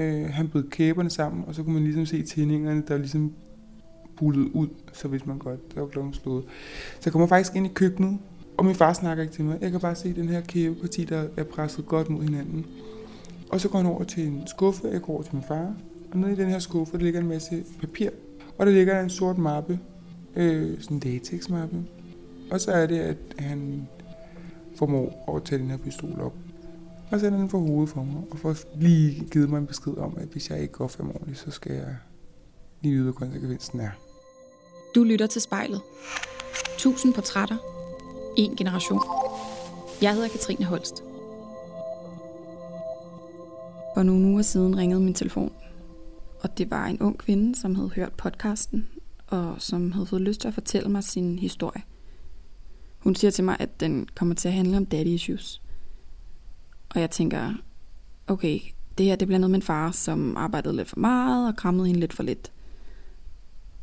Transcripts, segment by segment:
øh, han bød kæberne sammen, og så kunne man ligesom se tændingerne, der ligesom bullede ud, så hvis man godt, der var klokken slået. Så jeg kommer faktisk ind i køkkenet, og min far snakker ikke til mig. Jeg kan bare se den her kæbeparti, der er presset godt mod hinanden. Og så går han over til en skuffe, jeg går over til min far, og nede i den her skuffe, der ligger en masse papir, og der ligger en sort mappe, øh, sådan en latex-mappe. Og så er det, at han formår at tage den her pistol op. Og sætter den for hovedet for mig, og får lige givet mig en besked om, at hvis jeg ikke går fem ordentligt, så skal jeg lige vide, hvad konsekvensen er. Du lytter til spejlet. Tusind portrætter. En generation. Jeg hedder Katrine Holst. For nogle uger siden ringede min telefon, og det var en ung kvinde, som havde hørt podcasten, og som havde fået lyst til at fortælle mig sin historie. Hun siger til mig, at den kommer til at handle om daddy issues. Og jeg tænker, okay, det her det bliver noget med en far, som arbejdede lidt for meget og krammede hende lidt for lidt.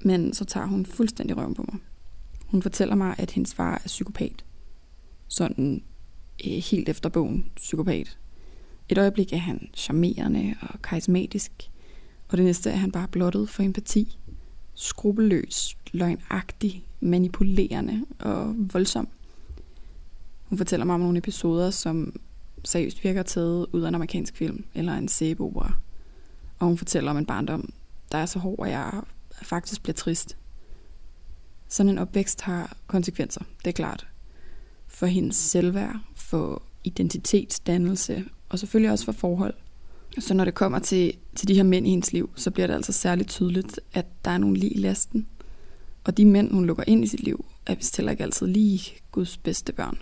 Men så tager hun fuldstændig røven på mig. Hun fortæller mig, at hendes far er psykopat. Sådan øh, helt efter bogen, psykopat. Et øjeblik er han charmerende og karismatisk, og det næste er han bare blottet for empati. Skrupelløs, løgnagtig, manipulerende og voldsom. Hun fortæller mig om nogle episoder, som seriøst virker taget ud af en amerikansk film eller en sæbeopera. Og hun fortæller om en barndom, der er så hård, at jeg faktisk bliver trist. Sådan en opvækst har konsekvenser, det er klart. For hendes selvværd, for identitetsdannelse og selvfølgelig også for forhold. Så når det kommer til, til de her mænd i hendes liv, så bliver det altså særligt tydeligt, at der er nogle lige i lasten. Og de mænd, hun lukker ind i sit liv, er vist heller ikke altid lige Guds bedste børn.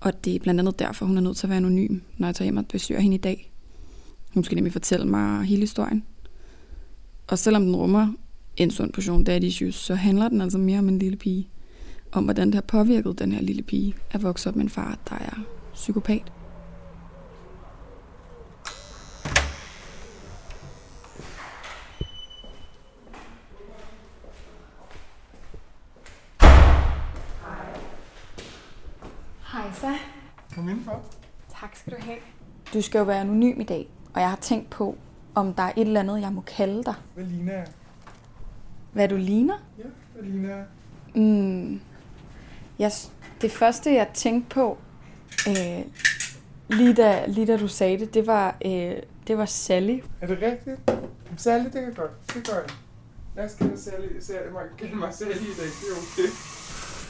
Og det er blandt andet derfor, hun er nødt til at være anonym, når jeg tager hjem og besøger hende i dag. Hun skal nemlig fortælle mig hele historien. Og selvom den rummer en sund portion daddy issues, så handler den altså mere om en lille pige. Om hvordan det har påvirket den her lille pige at vokse op med en far, der er psykopat. Hej så. Kom indenfor. Tak skal du have. Du skal jo være anonym i dag, og jeg har tænkt på, om der er et eller andet, jeg må kalde dig. Hvad ligner jeg? Hvad du ligner? Ja, hvad ligner jeg? Mm, jeg, det første, jeg tænkte på, øh, lige, da, lige da du sagde det, det var, øh, det var Sally. Er det rigtigt? Sally, det kan godt. Det gør jeg. Jeg skal Sally. Sally. Kan kalde mig Sally i dag. Det er okay.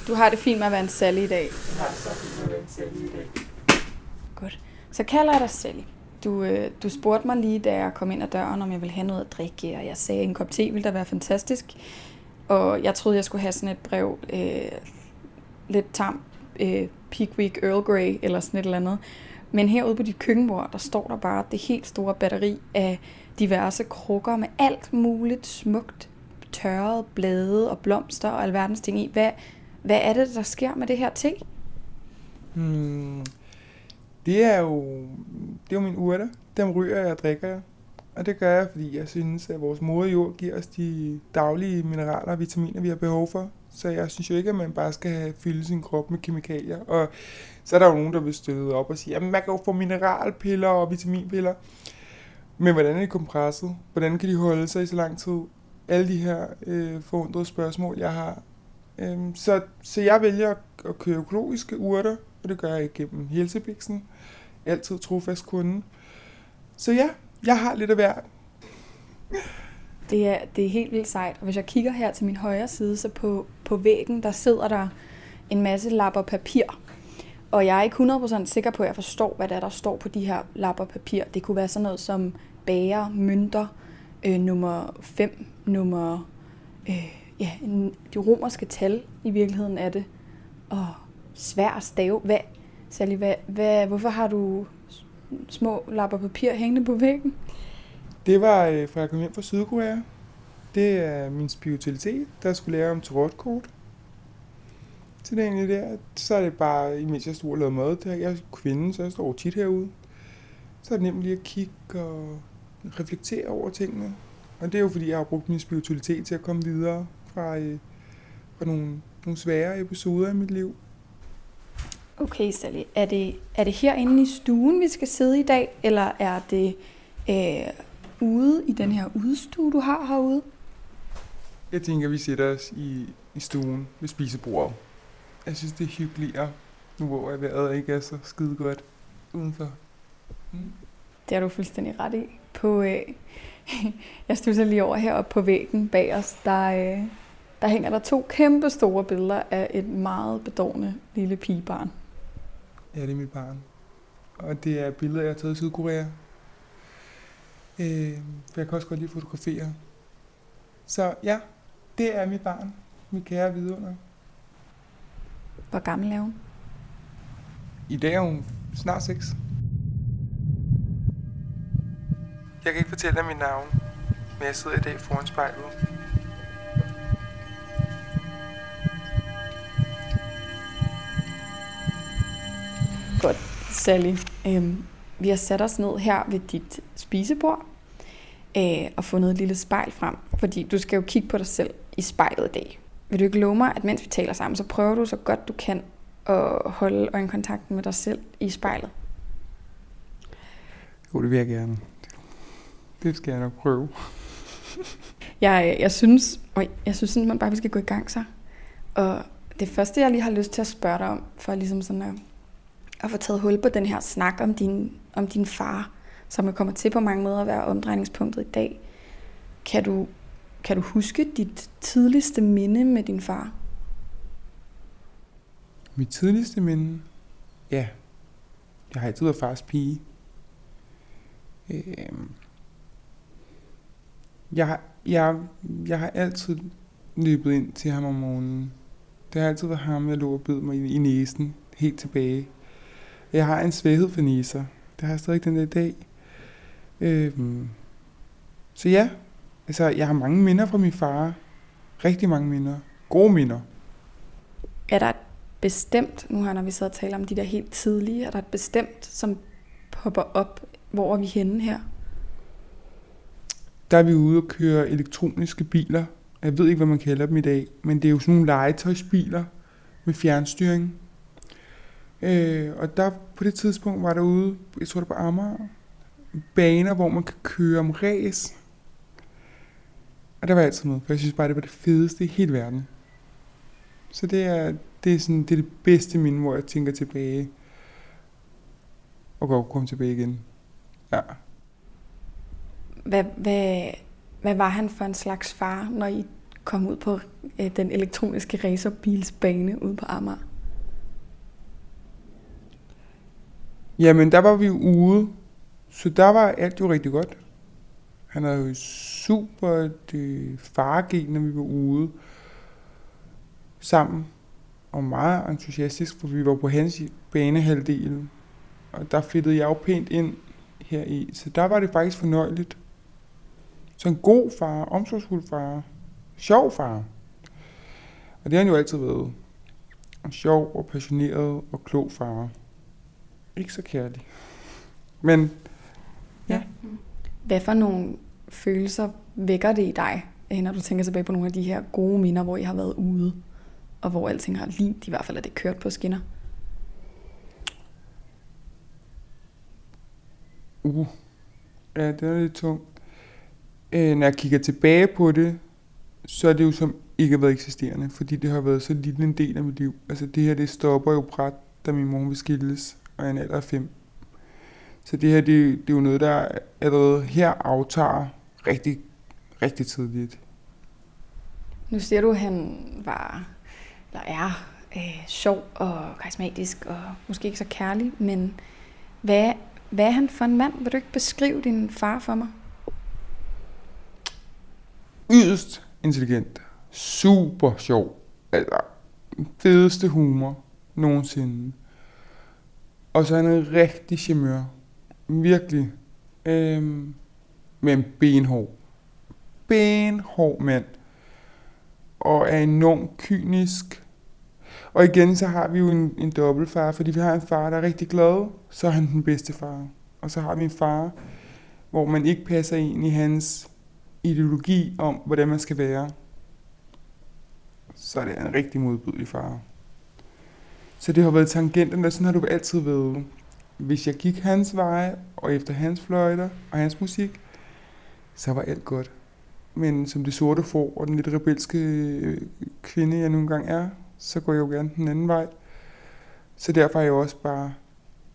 Du har det fint med at være en Sally i dag. Jeg har det så fint med at være en Sally i dag. Godt. Så kalder jeg dig Sally. Du, øh, du spurgte mig lige, da jeg kom ind ad døren, om jeg ville have noget at drikke, og jeg sagde, at en kop te ville da være fantastisk. Og jeg troede, jeg skulle have sådan et brev, øh, lidt tam, øh, Pickwick Earl Grey, eller sådan et eller andet. Men herude på dit køkkenbord, der står der bare det helt store batteri af diverse krukker med alt muligt smukt, tørret blade og blomster og alverdens ting i. Hvad, hvad er det, der sker med det her te? Hmm. Det er jo, det er jo min urter. Dem ryger jeg og drikker jeg. Og det gør jeg, fordi jeg synes, at vores moderjord giver os de daglige mineraler og vitaminer, vi har behov for. Så jeg synes jo ikke, at man bare skal have fylde sin krop med kemikalier. Og så er der jo nogen, der vil støde op og sige, at man kan jo få mineralpiller og vitaminpiller. Men hvordan er de kompresset? Hvordan kan de holde sig i så lang tid? Alle de her øh, forundrede spørgsmål, jeg har. Øhm, så, så jeg vælger at køre økologiske urter, og det gør jeg igennem Helsebiksen. Altid trofast kunde. Så ja, jeg har lidt af hvert. Det er, det er helt vildt sejt. Og hvis jeg kigger her til min højre side, så på, på væggen, der sidder der en masse lapper papir. Og jeg er ikke 100% sikker på, at jeg forstår, hvad der, er, der står på de her lapper papir. Det kunne være sådan noget som bager, mønter, øh, nummer 5, nummer... Øh, ja, de romerske tal i virkeligheden er det. Og svær at stave. Hvad, Sally, hvad, hvad, hvorfor har du små lapper papir hængende på væggen? Det var øh, fra jeg kom hjem fra Sydkorea. Det er min spiritualitet, der skulle lære om tarotkort. Så det er egentlig der. Så er det bare, imens jeg stod og lavede mad, der jeg er kvinde, så jeg står tit herude. Så er det nemt lige at kigge og reflektere over tingene. Og det er jo fordi, jeg har brugt min spiritualitet til at komme videre fra, øh, fra nogle, nogle svære episoder i mit liv. Okay, Sally. Er det, er det herinde i stuen, vi skal sidde i dag, eller er det øh, ude i den her udstue, du har herude? Jeg tænker, vi sætter os i, i stuen ved spisebordet. Jeg synes, det er hyggeligere, nu hvor vejret ikke er så skide godt udenfor. Mm. Det har du fuldstændig ret i. På, øh, jeg stusser lige over heroppe på væggen bag os, der, øh, der hænger der to kæmpe store billeder af et meget bedårende lille pigebarn. Ja, det er mit barn. Og det er billeder, jeg har taget i Sydkorea. Øh, for jeg kan også godt lide at fotografere. Så ja, det er mit barn. Mit kære vidunder. Hvor gammel er hun? I dag er hun snart 6. Jeg kan ikke fortælle dig mit navn, men jeg sidder i dag foran spejlet. Godt, Sally. Øhm, vi har sat os ned her ved dit spisebord øh, og fundet et lille spejl frem, fordi du skal jo kigge på dig selv i spejlet i dag. Vil du ikke love mig, at mens vi taler sammen, så prøver du så godt du kan at holde øjenkontakten med dig selv i spejlet? Jo, det vil jeg gerne. Det skal jeg nok prøve. jeg, jeg synes, øj, jeg synes man bare, vi skal gå i gang så. Og det første, jeg lige har lyst til at spørge dig om, for ligesom sådan at, at få taget hul på den her snak om din, om din far, som jo kommer til på mange måder at være omdrejningspunktet i dag. Kan du, kan du huske dit tidligste minde med din far? Mit tidligste minde? Ja. Jeg har altid været fars pige. Øhm. Jeg, har, jeg, jeg har altid løbet ind til ham om morgenen. Det har altid været ham, jeg lå og bød mig i, i næsen helt tilbage. Jeg har en svaghed for næser. Det har jeg stadig den der dag. Øhm. Så ja, altså jeg har mange minder fra min far. Rigtig mange minder. Gode minder. Er der et bestemt, nu her når vi sidder og taler om de der helt tidlige, er der et bestemt, som popper op? Hvor er vi henne her? Der er vi ude og køre elektroniske biler. Jeg ved ikke, hvad man kalder dem i dag, men det er jo sådan nogle legetøjsbiler med fjernstyring. Øh, og der på det tidspunkt var der ude, jeg tror det på Amager, baner, hvor man kan køre om ræs. Og der var jeg altid med, for jeg synes bare, det var det fedeste i hele verden. Så det er, det er, sådan, det, er det bedste minde, hvor jeg tænker tilbage. Og går komme tilbage igen. Ja. Hvad, hvad, hvad var han for en slags far, når I kom ud på øh, den elektroniske racerbilsbane ude på Amager? Jamen, der var vi ude, så der var alt jo rigtig godt. Han er jo super det fargen, når vi var ude sammen. Og meget entusiastisk, for vi var på hans banehalvdel. Og der fedtede jeg jo pænt ind her i. Så der var det faktisk fornøjeligt. Så en god far, omsorgsfuld far, sjov far. Og det har han jo altid været. En sjov og passioneret og klog far. Ikke så kærlig. Men ja. Hvad for nogle følelser vækker det i dig, øh, når du tænker tilbage på nogle af de her gode minder, hvor I har været ude, og hvor alting har lignet, i hvert fald er det kørt på skinner? Uh, ja, det er lidt tungt. Øh, når jeg kigger tilbage på det, så er det jo som ikke har været eksisterende, fordi det har været så lille en del af mit liv. Altså det her, det stopper jo bræt, da min mor vil skilles, og en alder af fem. Så det her, det, det er jo noget, der allerede her aftager rigtig, rigtig tidligt. Nu siger du, at han var, eller er, øh, sjov og karismatisk, og måske ikke så kærlig, men hvad, hvad er han for en mand? Vil du ikke beskrive din far for mig? Yderst intelligent. Super sjov. Altså, fedeste humor nogensinde. Og så er han en rigtig charmeur. Virkelig. Øhm, men benhård. Benhård mand. Og er enormt kynisk. Og igen, så har vi jo en, en dobbeltfar, fordi vi har en far, der er rigtig glad, så er han den bedste far. Og så har vi en far, hvor man ikke passer ind i hans ideologi om, hvordan man skal være. Så er det en rigtig modbydelig far. Så det har været tangenten, og sådan har du altid været. hvis jeg gik hans veje, og efter hans fløjter og hans musik, så var alt godt. Men som det sorte får, og den lidt rebelske øh, kvinde, jeg nogle gange er, så går jeg jo gerne den anden vej. Så derfor har jeg også bare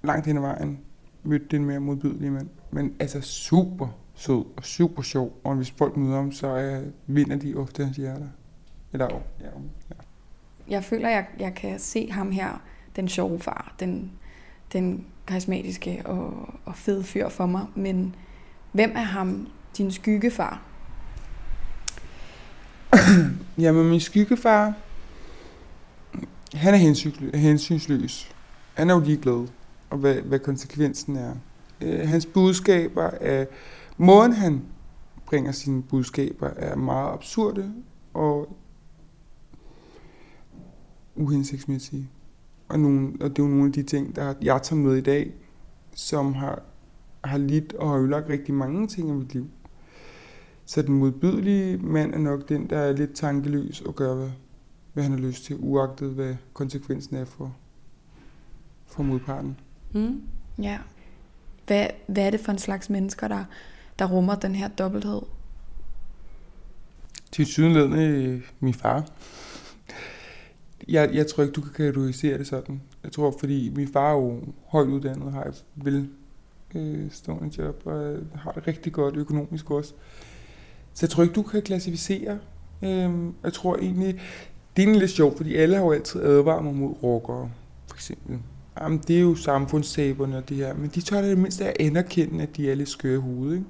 langt hen ad vejen mødt den mere modbydelige mand. Men altså super sød og super sjov, og hvis folk møder ham, så vinder de ofte hans hjerter. Eller, ja, ja. Jeg føler, jeg, jeg kan se ham her, den sjove far, den, den karismatiske og, og fede fyr for mig, men hvem er ham, din skyggefar? Jamen, min skyggefar, han er hensynsløs. Han er jo ligeglad, og hvad, hvad konsekvensen er. Øh, hans budskaber er, måden han bringer sine budskaber, er meget absurde og uhensigtsmæssige. Og, nogle, og det er jo nogle af de ting, der jeg tager med i dag, som har, har lidt og har ødelagt rigtig mange ting i mit liv. Så den modbydelige mand er nok den, der er lidt tankeløs og gør, hvad, hvad han har lyst til, uagtet hvad konsekvensen er for, for modparten. Mm, ja. Hvad, hvad er det for en slags mennesker, der, der rummer den her dobbelthed? Til sydenledende min far. Jeg, jeg tror ikke, du kan kategorisere det sådan. Jeg tror, fordi min far er jo højt uddannet, har et velstående øh, job, og øh, har det rigtig godt økonomisk også. Så jeg tror ikke, du kan klassificere. Øh, jeg tror egentlig, det er lidt sjovt, fordi alle har jo altid advaret mig mod rockere, for eksempel. Jamen, det er jo samfundssaberne og det her, men de tør da det mindste at anerkende, at de er lidt skøre i hovedet, ikke?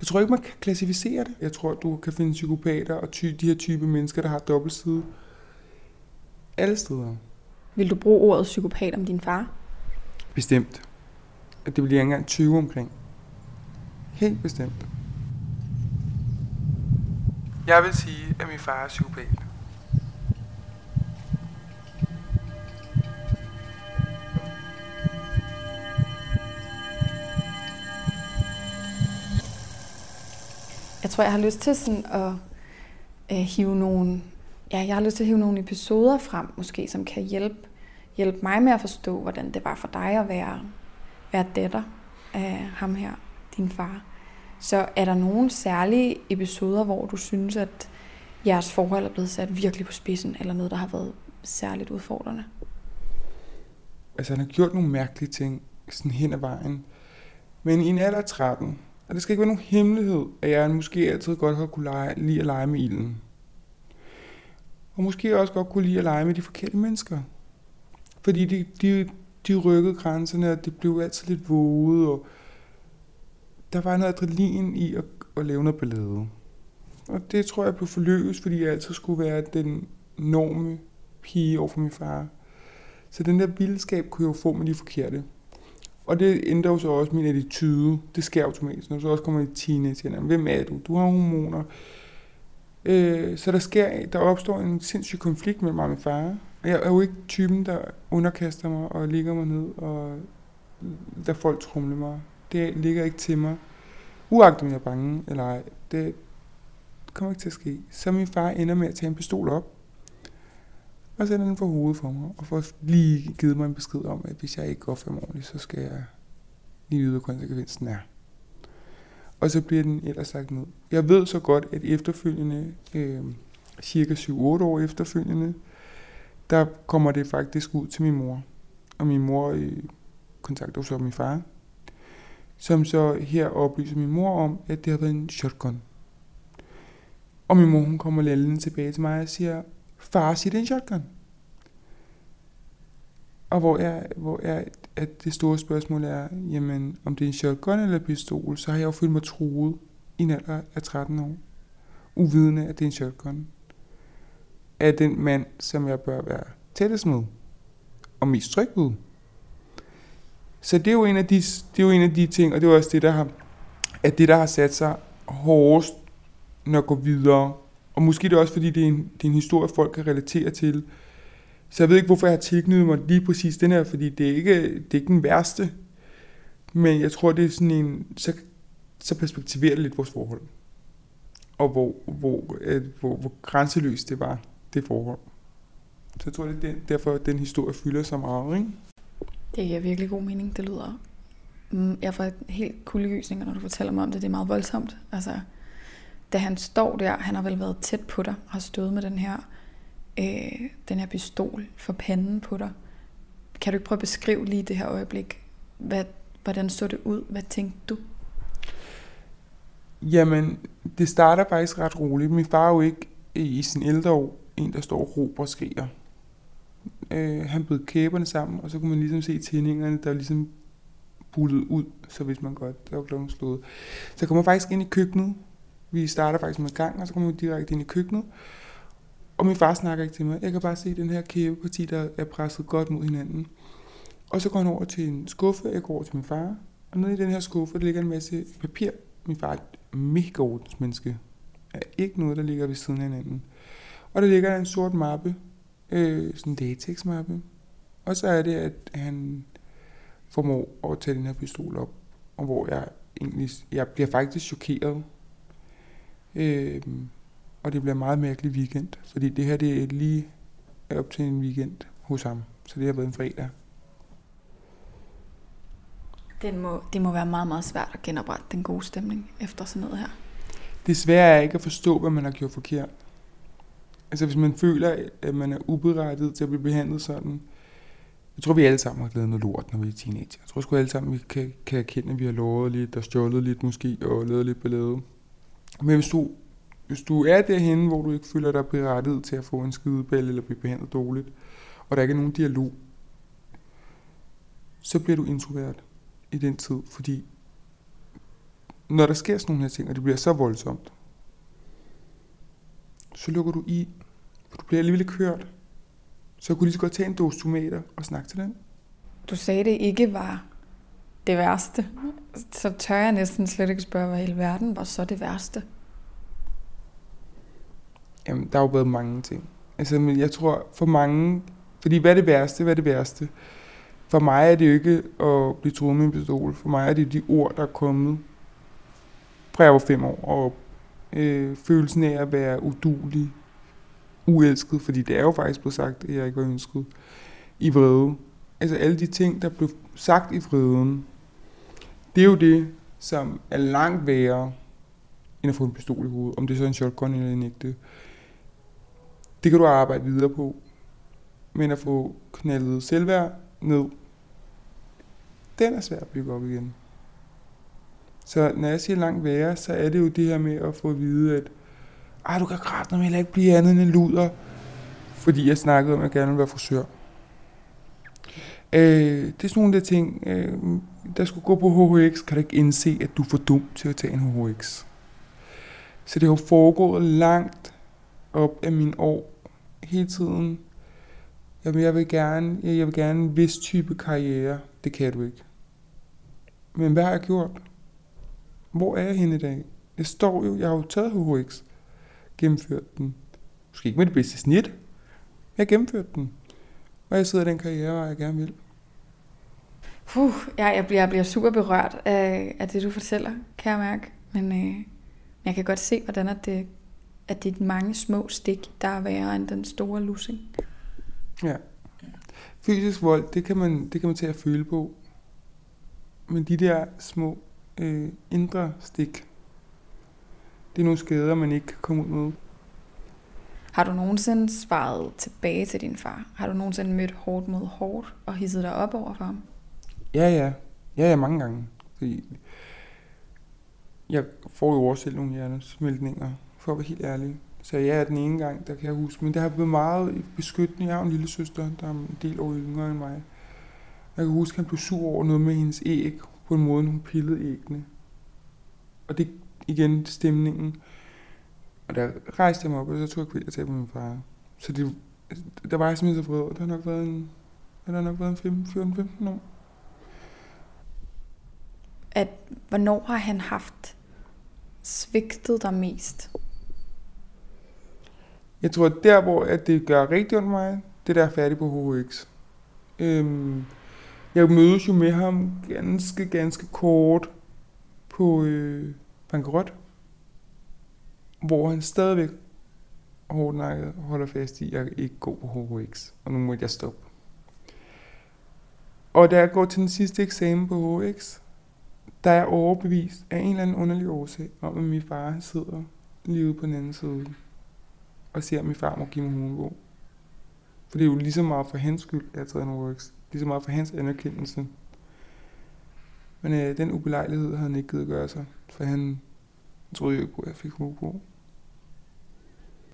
Jeg tror ikke, man kan klassificere det. Jeg tror, du kan finde psykopater og ty- de her type mennesker, der har dobbeltside alle steder. Vil du bruge ordet psykopat om din far? Bestemt. At det vil jeg ikke engang 20 omkring. Helt bestemt. Jeg vil sige, at min far er psykopat. Jeg tror, jeg har lyst til sådan at øh, hive nogle, ja, jeg har lyst til at hive nogle episoder frem, måske, som kan hjælpe, hjælpe mig med at forstå, hvordan det var for dig at være, være datter af ham her, din far. Så er der nogle særlige episoder, hvor du synes, at jeres forhold er blevet sat virkelig på spidsen, eller noget, der har været særligt udfordrende? Altså, han har gjort nogle mærkelige ting sådan hen ad vejen. Men i en alder af 13, og det skal ikke være nogen hemmelighed, at jeg måske altid godt har kunne lege, lide at lege med ilden. Og måske også godt kunne lide at lege med de forkerte mennesker. Fordi de, de, de rykkede grænserne, og det blev altid lidt våget, og der var noget adrenalin i at, at lave noget ballade. Og det tror jeg blev forløst, fordi jeg altid skulle være den norme pige over for min far. Så den der vildskab kunne jeg jo få med de forkerte. Og det ændrer jo så også min attitude. Det sker automatisk, når du så også kommer i teenage. Hvem er du? Du har hormoner. Øh, så der sker, der opstår en sindssyg konflikt mellem mig og min far. Jeg er jo ikke typen, der underkaster mig og ligger mig ned, og der folk trumler mig. Det ligger ikke til mig. Uagtet om jeg er bange eller ej. Det kommer ikke til at ske. Så min far ender med at tage en pistol op, og sætter den for hovedet for mig, og får lige givet mig en besked om, at hvis jeg ikke går for ordentligt, så skal jeg lige vide, hvad konsekvensen er. Og så bliver den ellers sagt ned. Jeg ved så godt, at efterfølgende, øh, cirka 7-8 år efterfølgende, der kommer det faktisk ud til min mor. Og min mor øh, kontakter så min far, som så her oplyser min mor om, at det har været en shotgun. Og min mor hun kommer lallende tilbage til mig og siger, far, siger det en shotgun? Og hvor, jeg, hvor jeg, at det store spørgsmål er, jamen, om det er en shotgun eller en pistol, så har jeg jo følt mig truet i en alder af 13 år. Uvidende, at det er en shotgun. Af den mand, som jeg bør være tættest med. Og mest tryg ved. Så det er jo en af de, det er jo en af de ting, og det er også det, der har, at det, der har sat sig hårdest, når jeg går videre. Og måske det er også, fordi det er en, det er en historie, folk kan relatere til. Så jeg ved ikke, hvorfor jeg har tilknyttet mig lige præcis den her, fordi det er ikke, det er ikke den værste. Men jeg tror, det er sådan en, så, så perspektiverer det lidt vores forhold. Og hvor, hvor, øh, hvor, hvor grænseløst det var, det forhold. Så jeg tror, det er den, derfor, at den historie fylder så meget, ikke? Det giver virkelig god mening. Det lyder... Mm, Jeg får helt kuldegysninger, når du fortæller mig om det. Det er meget voldsomt. Altså, da han står der, han har vel været tæt på dig, har stået med den her, øh, den her pistol for panden på dig. Kan du ikke prøve at beskrive lige det her øjeblik? Hvad, hvordan så det ud? Hvad tænkte du? Jamen, det starter faktisk ret roligt. Min far er jo ikke i sin ældre år en, der står og råber og skriger. Øh, han bød kæberne sammen, og så kunne man ligesom se tændingerne, der ligesom bullet ud, så hvis man godt, der var klokken slået. Så kommer kommer faktisk ind i køkkenet. Vi starter faktisk med gang, og så kommer vi direkte ind i køkkenet. Og min far snakker ikke til mig. Jeg kan bare se den her kæbeparti, der er presset godt mod hinanden. Og så går han over til en skuffe, jeg går over til min far. Og nede i den her skuffe, der ligger en masse papir. Min far er et mega ordensmenneske. Der er ikke noget, der ligger ved siden af hinanden. Og der ligger en sort mappe, øh, sådan en latex-mappe. Og så er det, at han formår at tage den her pistol op, og hvor jeg egentlig, jeg bliver faktisk chokeret. Øh, og det bliver en meget mærkelig weekend, fordi det her det er lige op til en weekend hos ham, så det har været en fredag. Den må, det må være meget, meget svært at genoprette den gode stemning efter sådan noget her. Det svære er ikke at forstå, hvad man har gjort forkert. Altså hvis man føler, at man er uberettiget til at blive behandlet sådan, jeg tror, vi alle sammen har glædet noget lort, når vi er teenager. Jeg tror sgu alle sammen, vi kan, kan erkende, at vi har lovet lidt og stjålet lidt måske, og lavet lidt ballade. Men hvis du, hvis du er derhen, hvor du ikke føler dig berettiget til at få en skideball eller blive behandlet dårligt, og der ikke er nogen dialog, så bliver du introvert i den tid, fordi når der sker sådan nogle her ting, og det bliver så voldsomt, så lukker du i, for du bliver alligevel ikke hørt. Så jeg kunne lige så godt tage en dose tomater og snakke til den. Du sagde, det ikke var det værste. Så tør jeg næsten slet ikke spørge, hvad i hele verden var så det værste. Jamen, der har jo været mange ting. Altså, men jeg tror for mange... Fordi hvad er det værste? Hvad er det værste? For mig er det jo ikke at blive truet med en pistol. For mig er det de ord, der er kommet fra jeg var fem år og øh, følelsen af at være udulig, uelsket, fordi det er jo faktisk blevet sagt, at jeg ikke var ønsket, i vrede. Altså alle de ting, der blev sagt i vreden, det er jo det, som er langt værre, end at få en pistol i hovedet, om det er så en shotgun eller en ægte. Det kan du arbejde videre på, men at få knaldet selvværd ned, den er svær at bygge op igen. Så når jeg siger langt værre, så er det jo det her med at få at vide, at ej, du kan kraft heller ikke blive andet end en luder, fordi jeg snakkede om, at jeg gerne ville være frisør. Øh, det er sådan nogle af de ting, øh, der skulle gå på HHX, kan du ikke indse, at du er for dum til at tage en HHX. Så det har foregået langt op af mine år, hele tiden. Jamen, jeg vil gerne, jeg, jeg vil gerne en vis type karriere. Det kan du ikke. Men hvad har jeg gjort? Hvor er jeg henne i dag? Jeg står jo, jeg har jo taget HHX, gennemført den. Måske ikke med det bedste snit. Jeg har gennemført den. Og jeg sidder i den karriere, jeg gerne vil. Puh, jeg, jeg, bliver, jeg bliver super berørt af, af det, du fortæller, kan jeg mærke. Men øh, jeg kan godt se, hvordan at det, at det er mange små stik, der er værre end den store lussing. Ja. Fysisk vold, det kan man, det kan man tage at føle på. Men de der små øh, indre stik, det er nogle skader, man ikke kan komme ud med. Har du nogensinde svaret tilbage til din far? Har du nogensinde mødt hårdt mod hårdt og hisset dig op over for ham? Ja, ja. Ja, ja, mange gange. Fordi jeg får jo også selv nogle hjernesmeltninger, for at være helt ærlig. Så jeg er den ene gang, der kan jeg huske. Men det har været meget beskyttende. Jeg har en lille søster, der er en del år yngre end mig. Jeg kan huske, at han blev sur over noget med hendes æg, på en måde, hun pillede æggene. Og det igen stemningen. Og der rejste jeg mig op, og så tog jeg kvæl til på min far. Så det, altså, der var jeg simpelthen så vred. Der har nok været en, der har nok været en 14-15 år. At, hvornår har han haft svigtet dig mest? Jeg tror, at der, hvor at det gør rigtig ondt mig, det der er færdig på HX. Øhm, jeg mødes jo med ham ganske, ganske kort på øh, bankerot, hvor han stadigvæk hårdnakket holder fast i, at jeg ikke går på HX, og nu må jeg stoppe. Og da jeg går til den sidste eksamen på HX, der er jeg overbevist af en eller anden underlig årsag om, at min far sidder lige ude på den anden side og ser, at min far må give mig hunebog. For det er jo lige så meget for hans skyld, at jeg en HX. Lige så meget for hans anerkendelse. Men øh, den ubelejlighed havde han ikke givet at gøre sig, for han troede jo ikke på, at jeg fik hunebog.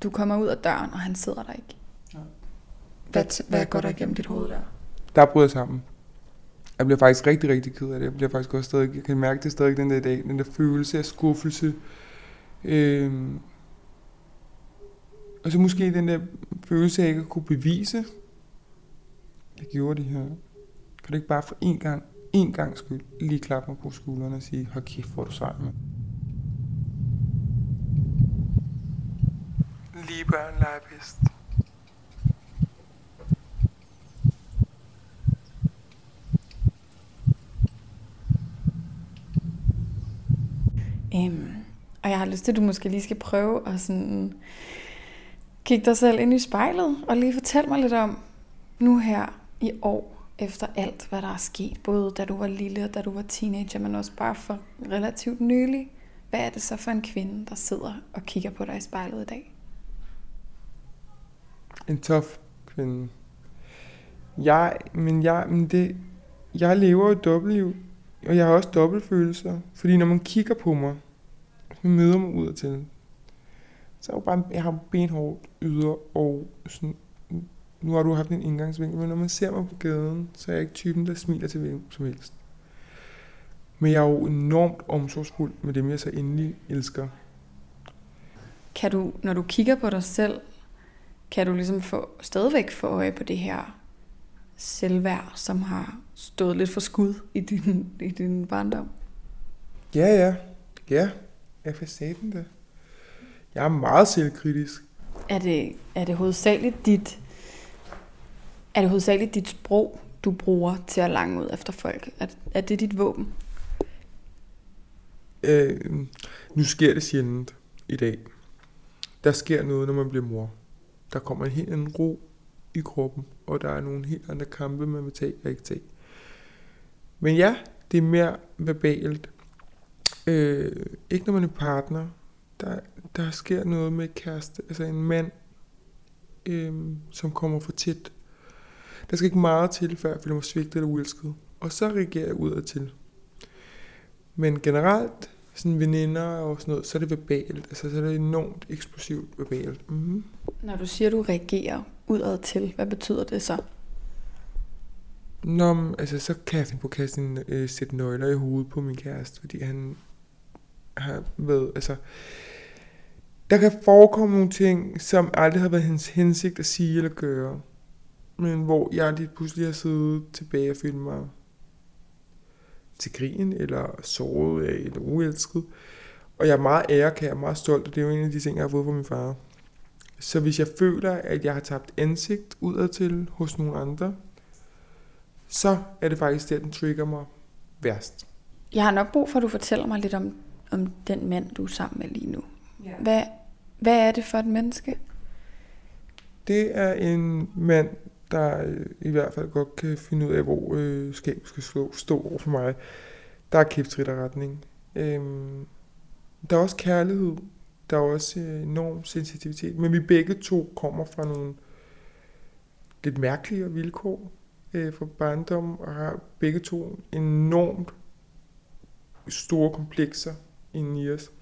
Du kommer ud af døren, og han sidder der ikke. Ja. Hvad, hvad går der igennem dit hoved der? Der bryder jeg sammen. Jeg bliver faktisk rigtig, rigtig ked af det. Jeg bliver faktisk også stadig, jeg kan mærke det stadig den der dag, den der følelse af skuffelse. Øhm, og så måske den der følelse af ikke at kunne bevise, jeg gjorde det her. Kan du ikke bare for en gang, en gang skyld, lige klappe mig på skulderen og sige, hold kæft, hvor du sej, mand. Lige børn leger bedst. Øhm, og jeg har lyst til, at du måske lige skal prøve at sådan Kig dig selv ind i spejlet og lige fortæl mig lidt om nu her i år, efter alt, hvad der er sket, både da du var lille og da du var teenager, men også bare for relativt nylig. Hvad er det så for en kvinde, der sidder og kigger på dig i spejlet i dag? En tof kvinde. Jeg, men jeg, men det, jeg lever jo et dobbeltliv, og jeg har også dobbeltfølelser. Fordi når man kigger på mig, så møder mig ud til, så jeg jo bare, jeg har benhårdt yder, og sådan, nu har du haft en indgangsvinkel, men når man ser mig på gaden, så er jeg ikke typen, der smiler til hvem som helst. Men jeg er jo enormt omsorgsfuld med dem, jeg så endelig elsker. Kan du, når du kigger på dig selv, kan du ligesom få, stadigvæk få øje på det her selvværd, som har stået lidt for skud i din, i din barndom? Ja, ja. Ja, jeg får den det. Jeg er meget selvkritisk. Er det, er det hovedsageligt dit, er det hovedsageligt dit sprog, du bruger til at lange ud efter folk? Er, er det dit våben? Øh, nu sker det sjældent i dag. Der sker noget, når man bliver mor. Der kommer en helt anden ro i kroppen, og der er nogle helt andre kampe, man vil tage og ikke tage. Men ja, det er mere verbalt. Øh, ikke når man er partner. Der, der sker noget med kæreste, altså en mand, øh, som kommer for tæt. Der skal ikke meget til, før jeg føler mig svigtet eller uelsket. Og så reagerer jeg udad til. Men generelt, sådan veninder og sådan noget, så er det verbalt. Altså, så er det enormt eksplosivt verbalt. Mm-hmm. Når du siger, du reagerer udad til, hvad betyder det så? Nå, men, altså, så kan jeg finde på at kaste en øh, sæt nøgler i hovedet på min kæreste, fordi han har været, altså, der kan forekomme nogle ting, som aldrig har været hans hensigt at sige eller gøre, men hvor jeg lige pludselig har siddet tilbage og følt mig til grin, eller såret af, eller uelsket. Og jeg er meget ærekær, meget stolt, og det er jo en af de ting, jeg har fået fra min far. Så hvis jeg føler, at jeg har tabt ansigt udad til hos nogle andre, så er det faktisk der, den trigger mig værst. Jeg har nok brug for, at du fortæller mig lidt om, om den mand, du er sammen med lige nu. Ja. Hvad, hvad er det for et menneske? Det er en mand, der øh, i hvert fald godt kan finde ud af, hvor øh, skabet skal stå, stå over for mig. Der er kæftritterretning. Øhm, der er også kærlighed. Der er også øh, enorm sensitivitet. Men vi begge to kommer fra nogle lidt mærkelige vilkår øh, fra barndom, og har begge to enormt store komplekser inde i os.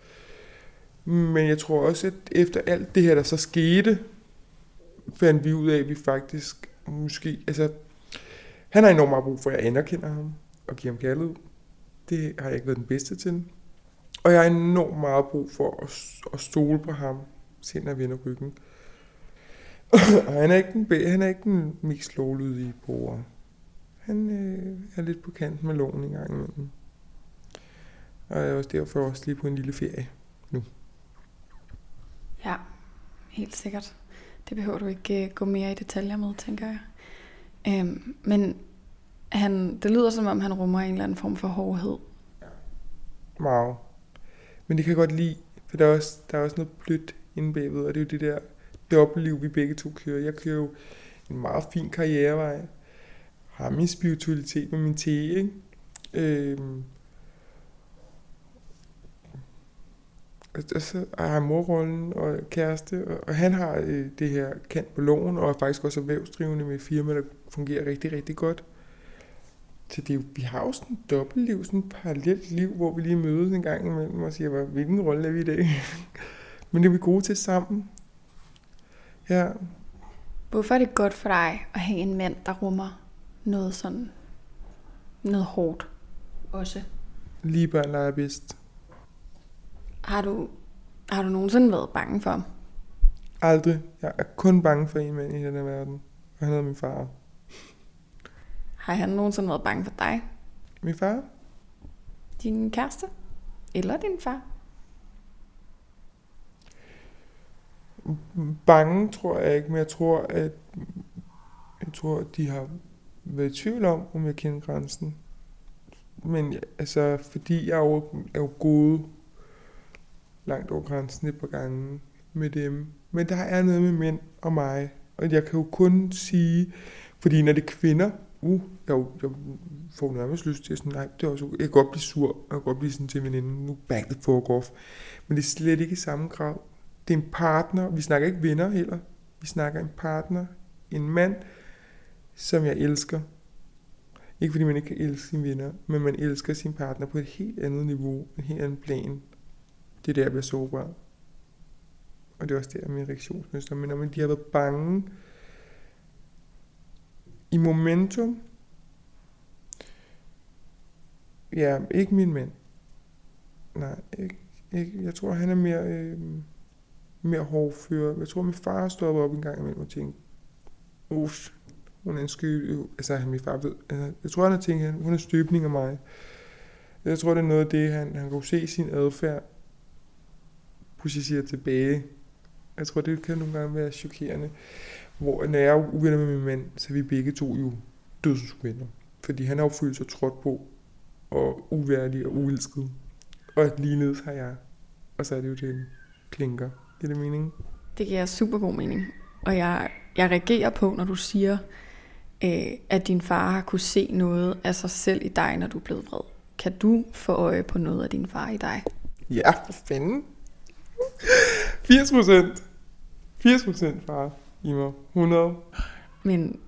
Men jeg tror også, at efter alt det her, der så skete, fandt vi ud af, at vi faktisk måske, altså, han har enormt meget brug for, at jeg anerkender ham og giver ham kærlighed. Det har jeg ikke været den bedste til. Og jeg har enormt meget brug for at, at stole på ham, selv når jeg vender ryggen. og han er ikke den, han er ikke den mest lovlydige bruger. Han øh, er lidt på kanten med loven en gang imellem. Og jeg er også derfor også lige på en lille ferie. Ja, helt sikkert. Det behøver du ikke øh, gå mere i detaljer med, tænker jeg. Øhm, men han, det lyder som om, han rummer en eller anden form for hårdhed. Ja. Meget. Men det kan jeg godt lide, for der er også, der er også noget blødt inde bagved, og det er jo det der dobbeltliv, vi begge to kører. Jeg kører jo en meget fin karrierevej, har min spiritualitet med min te, ikke? Øhm, og så har jeg morrollen og kæreste, og, og han har øh, det her kant på loven, og er faktisk også erhvervsdrivende med firma, der fungerer rigtig, rigtig godt. Så det er jo, vi har jo sådan et dobbeltliv, sådan et parallelt liv, hvor vi lige mødes en gang imellem og siger, hvilken rolle er vi i dag? Men det er vi gode til sammen. Ja. Hvorfor er det godt for dig at have en mand, der rummer noget sådan, noget hårdt også? Lige børn leger bedst. Har du, har du nogensinde været bange for ham? Aldrig. Jeg er kun bange for en mand i den her verden. Og han hedder min far. Har han nogensinde været bange for dig? Min far? Din kæreste? Eller din far? Bange tror jeg ikke, men jeg tror, at jeg tror, at de har været i tvivl om, om jeg kender grænsen. Men altså, fordi jeg er jo, er jo gået langt over grænsen et par gange med dem. Men der er noget med mænd og mig, og jeg kan jo kun sige, fordi når det er kvinder, uh, jeg, jeg får nærmest lyst til at sådan, nej, det er også, jeg kan godt blive sur, jeg kan godt blive sådan til veninden, nu back the fuck off. Men det er slet ikke i samme grad. Det er en partner, vi snakker ikke venner heller, vi snakker en partner, en mand, som jeg elsker. Ikke fordi man ikke kan elske sine venner, men man elsker sin partner på et helt andet niveau, en helt anden plan. Det er der, jeg bliver sårbar. Og det er også der, min reaktionsmønster. Men når man de har været bange i momentum, ja, ikke min mand. Nej, ikke, ikke. Jeg tror, han er mere, øh, mere hårdfører. Jeg tror, min far stoppede op en gang imellem og tænkte, uff, hun er en sky, altså min far ved, altså, jeg tror, han har tænkt, hun er støbning af mig. Jeg tror, det er noget af det, han, han kunne se sin adfærd, siger tilbage. Jeg tror, det kan nogle gange være chokerende. Hvor når jeg er uvenner med min mand, så er vi begge to jo dødsvenner. Fordi han har jo følt sig trådt på, og uværdig og uelsket. Og ligeledes har jeg. Og så er det jo det klinker. Giver det mening? Det giver super god mening. Og jeg, jeg reagerer på, når du siger, øh, at din far har kunne se noget af sig selv i dig, når du er blevet vred. Kan du få øje på noget af din far i dig? Ja, for fanden. 80 procent. 80 procent far i mig. 100. Men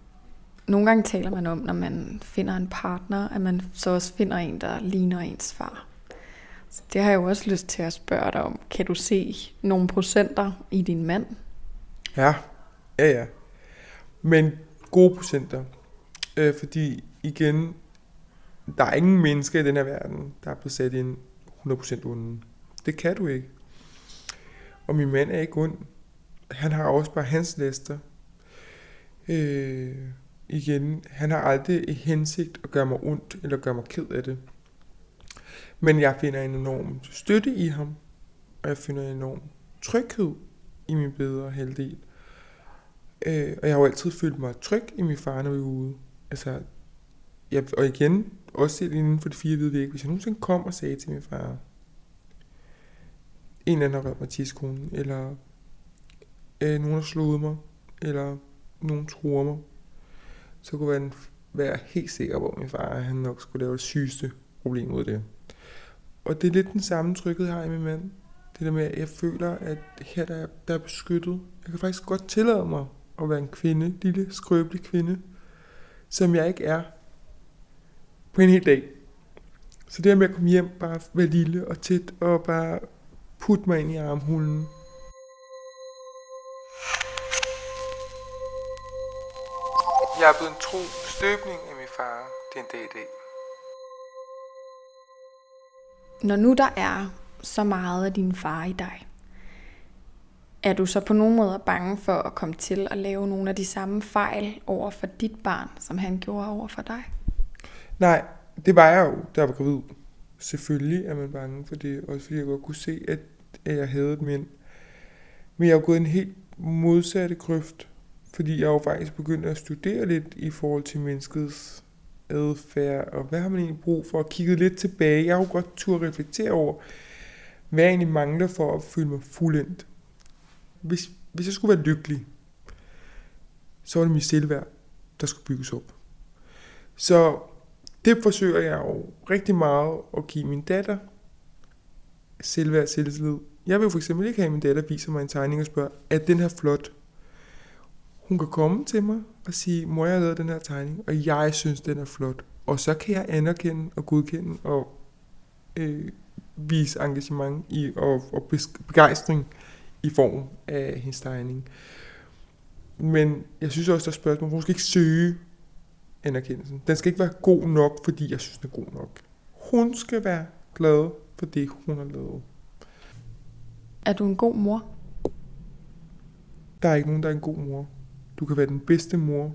nogle gange taler man om, når man finder en partner, at man så også finder en, der ligner ens far. Så det har jeg jo også lyst til at spørge dig om. Kan du se nogle procenter i din mand? Ja, ja, ja. Men gode procenter. Øh, fordi igen, der er ingen mennesker i den her verden, der er blevet sat ind 100% onde. Det kan du ikke. Og min mand er ikke ond. Han har også bare hans lister. Øh, igen, han har aldrig i hensigt at gøre mig ondt eller gøre mig ked af det. Men jeg finder en enorm støtte i ham, og jeg finder en enorm tryghed i min bedre halvdel. Øh, og jeg har jo altid følt mig tryg i min far, når vi er ude. Altså, jeg, og igen, også selv inden for de fire hvide vægge, hvis jeg nogensinde kom og sagde til min far, en eller anden har rørt mig tidskonen, eller øh, nogen har slået mig, eller nogen truer mig, så kunne man være helt sikker på, at min far han nok skulle lave det sygeste problem ud af det. Og det er lidt den samme trykket, her har i min mand. Det der med, at jeg føler, at her der er, der er beskyttet. Jeg kan faktisk godt tillade mig at være en kvinde, lille, skrøbelig kvinde, som jeg ikke er på en hel dag. Så det her med at komme hjem, bare være lille og tæt, og bare putte mig ind i armhulen. Jeg er blevet en tro støbning af min far den dag i dag. Når nu der er så meget af din far i dig, er du så på nogen måde bange for at komme til at lave nogle af de samme fejl over for dit barn, som han gjorde over for dig? Nej, det var jeg jo, da jeg var gravid. Selvfølgelig er man bange for det, også fordi jeg godt kunne se, at, at jeg havde et mænd. Men jeg har gået en helt modsatte grøft, fordi jeg jo faktisk begyndt at studere lidt i forhold til menneskets adfærd, og hvad har man egentlig brug for at kigge lidt tilbage. Jeg har jo godt tur reflektere over, hvad jeg egentlig mangler for at føle mig fuldendt. Hvis, hvis jeg skulle være lykkelig, så var det mit selvværd, der skulle bygges op. Så det forsøger jeg jo rigtig meget at give min datter selvværd og selvtillid. Jeg vil for eksempel ikke have, at min datter viser mig en tegning og spørger, er den her flot? Hun kan komme til mig og sige, mor, jeg har lavet den her tegning, og jeg synes, den er flot. Og så kan jeg anerkende og godkende og øh, vise engagement i, og, og begejstring i form af hendes tegning. Men jeg synes også, der er spørgsmål, hun skal ikke søge anerkendelsen. Den skal ikke være god nok, fordi jeg synes, den er god nok. Hun skal være glad for det, hun har lavet. Er du en god mor? Der er ikke nogen, der er en god mor. Du kan være den bedste mor,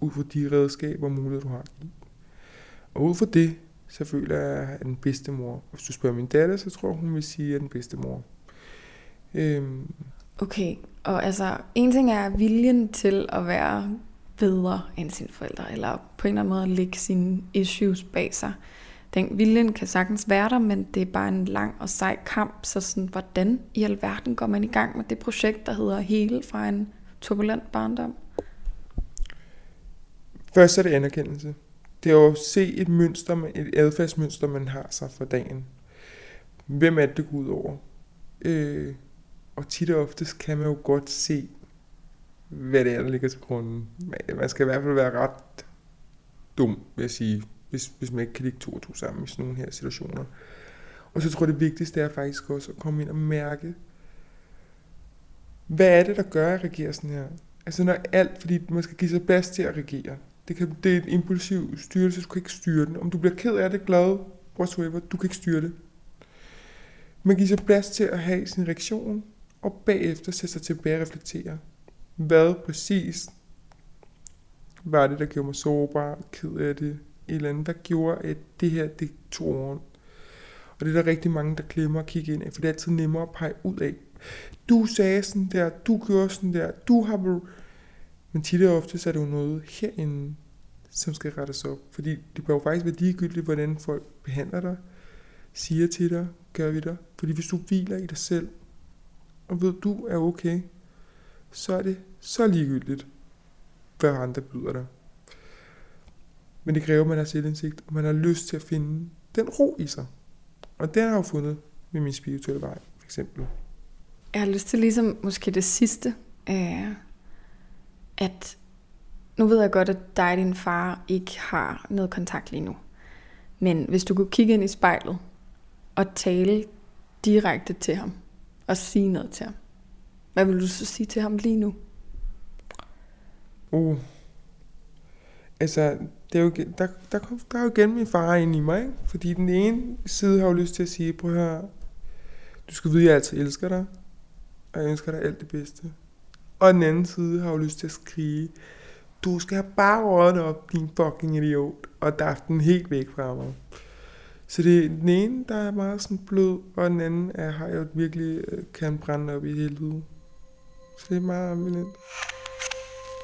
ud fra de redskaber og muligheder, du har. Og ud fra det, så føler jeg, at jeg er den bedste mor. Hvis du spørger min datter, så tror jeg, hun vil sige, at jeg er den bedste mor. Øhm. Okay, og altså, en ting er viljen til at være bedre end sine forældre, eller på en eller anden måde lægge sine issues bag sig. Den viljen kan sagtens være der, men det er bare en lang og sej kamp, så sådan, hvordan i alverden går man i gang med det projekt, der hedder Hele fra en turbulent barndom? Først er det anerkendelse. Det er jo at se et mønster, et adfærdsmønster, man har sig for dagen. Hvem er det, det går ud over? Øh, og tit og oftest kan man jo godt se, hvad det er, der ligger til grunden. Man skal i hvert fald være ret dum, vil jeg sige, hvis, hvis man ikke kan ligge to og to sammen i sådan nogle her situationer. Og så tror jeg, det vigtigste er faktisk også at komme ind og mærke, hvad er det, der gør, at jeg reagerer sådan her? Altså når alt, fordi man skal give sig plads til at reagere. Det, kan, det er en impulsiv styrelse, du kan ikke styre den. Om du bliver ked af det, glad, whatsoever, du kan ikke styre det. Man giver sig plads til at have sin reaktion, og bagefter sætte sig tilbage og reflektere. Hvad præcis var det, der gjorde mig sårbar, ked af det, et eller andet, der gjorde, at det her, det tog over. Og det er der rigtig mange, der glemmer at kigge ind af, for det er altid nemmere at pege ud af. Du sagde sådan der, du gjorde sådan der, du har... Men tit og ofte så er det jo noget herinde, som skal rettes op. Fordi det bør jo faktisk være ligegyldigt, hvordan folk behandler dig, siger til dig, gør vi dig. Fordi hvis du hviler i dig selv, og ved, du er okay, så er det så ligegyldigt, hvad andre byder dig. Men det kræver, at man har selvindsigt, og man har lyst til at finde den ro i sig. Og den har jeg jo fundet med min spirituelle vej, for eksempel. Jeg har lyst til ligesom måske det sidste, øh, at nu ved jeg godt, at dig og din far ikke har noget kontakt lige nu. Men hvis du kunne kigge ind i spejlet og tale direkte til ham og sige noget til ham, hvad vil du så sige til ham lige nu? Uh. Altså, det er jo, der, der, der er jo igen min far ind i mig, ikke? fordi den ene side har jo lyst til at sige, prøv her, du skal vide, at jeg altid elsker dig, og jeg ønsker dig alt det bedste. Og den anden side har jo lyst til at skrige, du skal bare rådne op, din fucking idiot, og der er den helt væk fra mig. Så det er den ene, der er meget sådan blød, og den anden er, har jo virkelig øh, kan brænde op i helvede. Så det er meget ambivalent.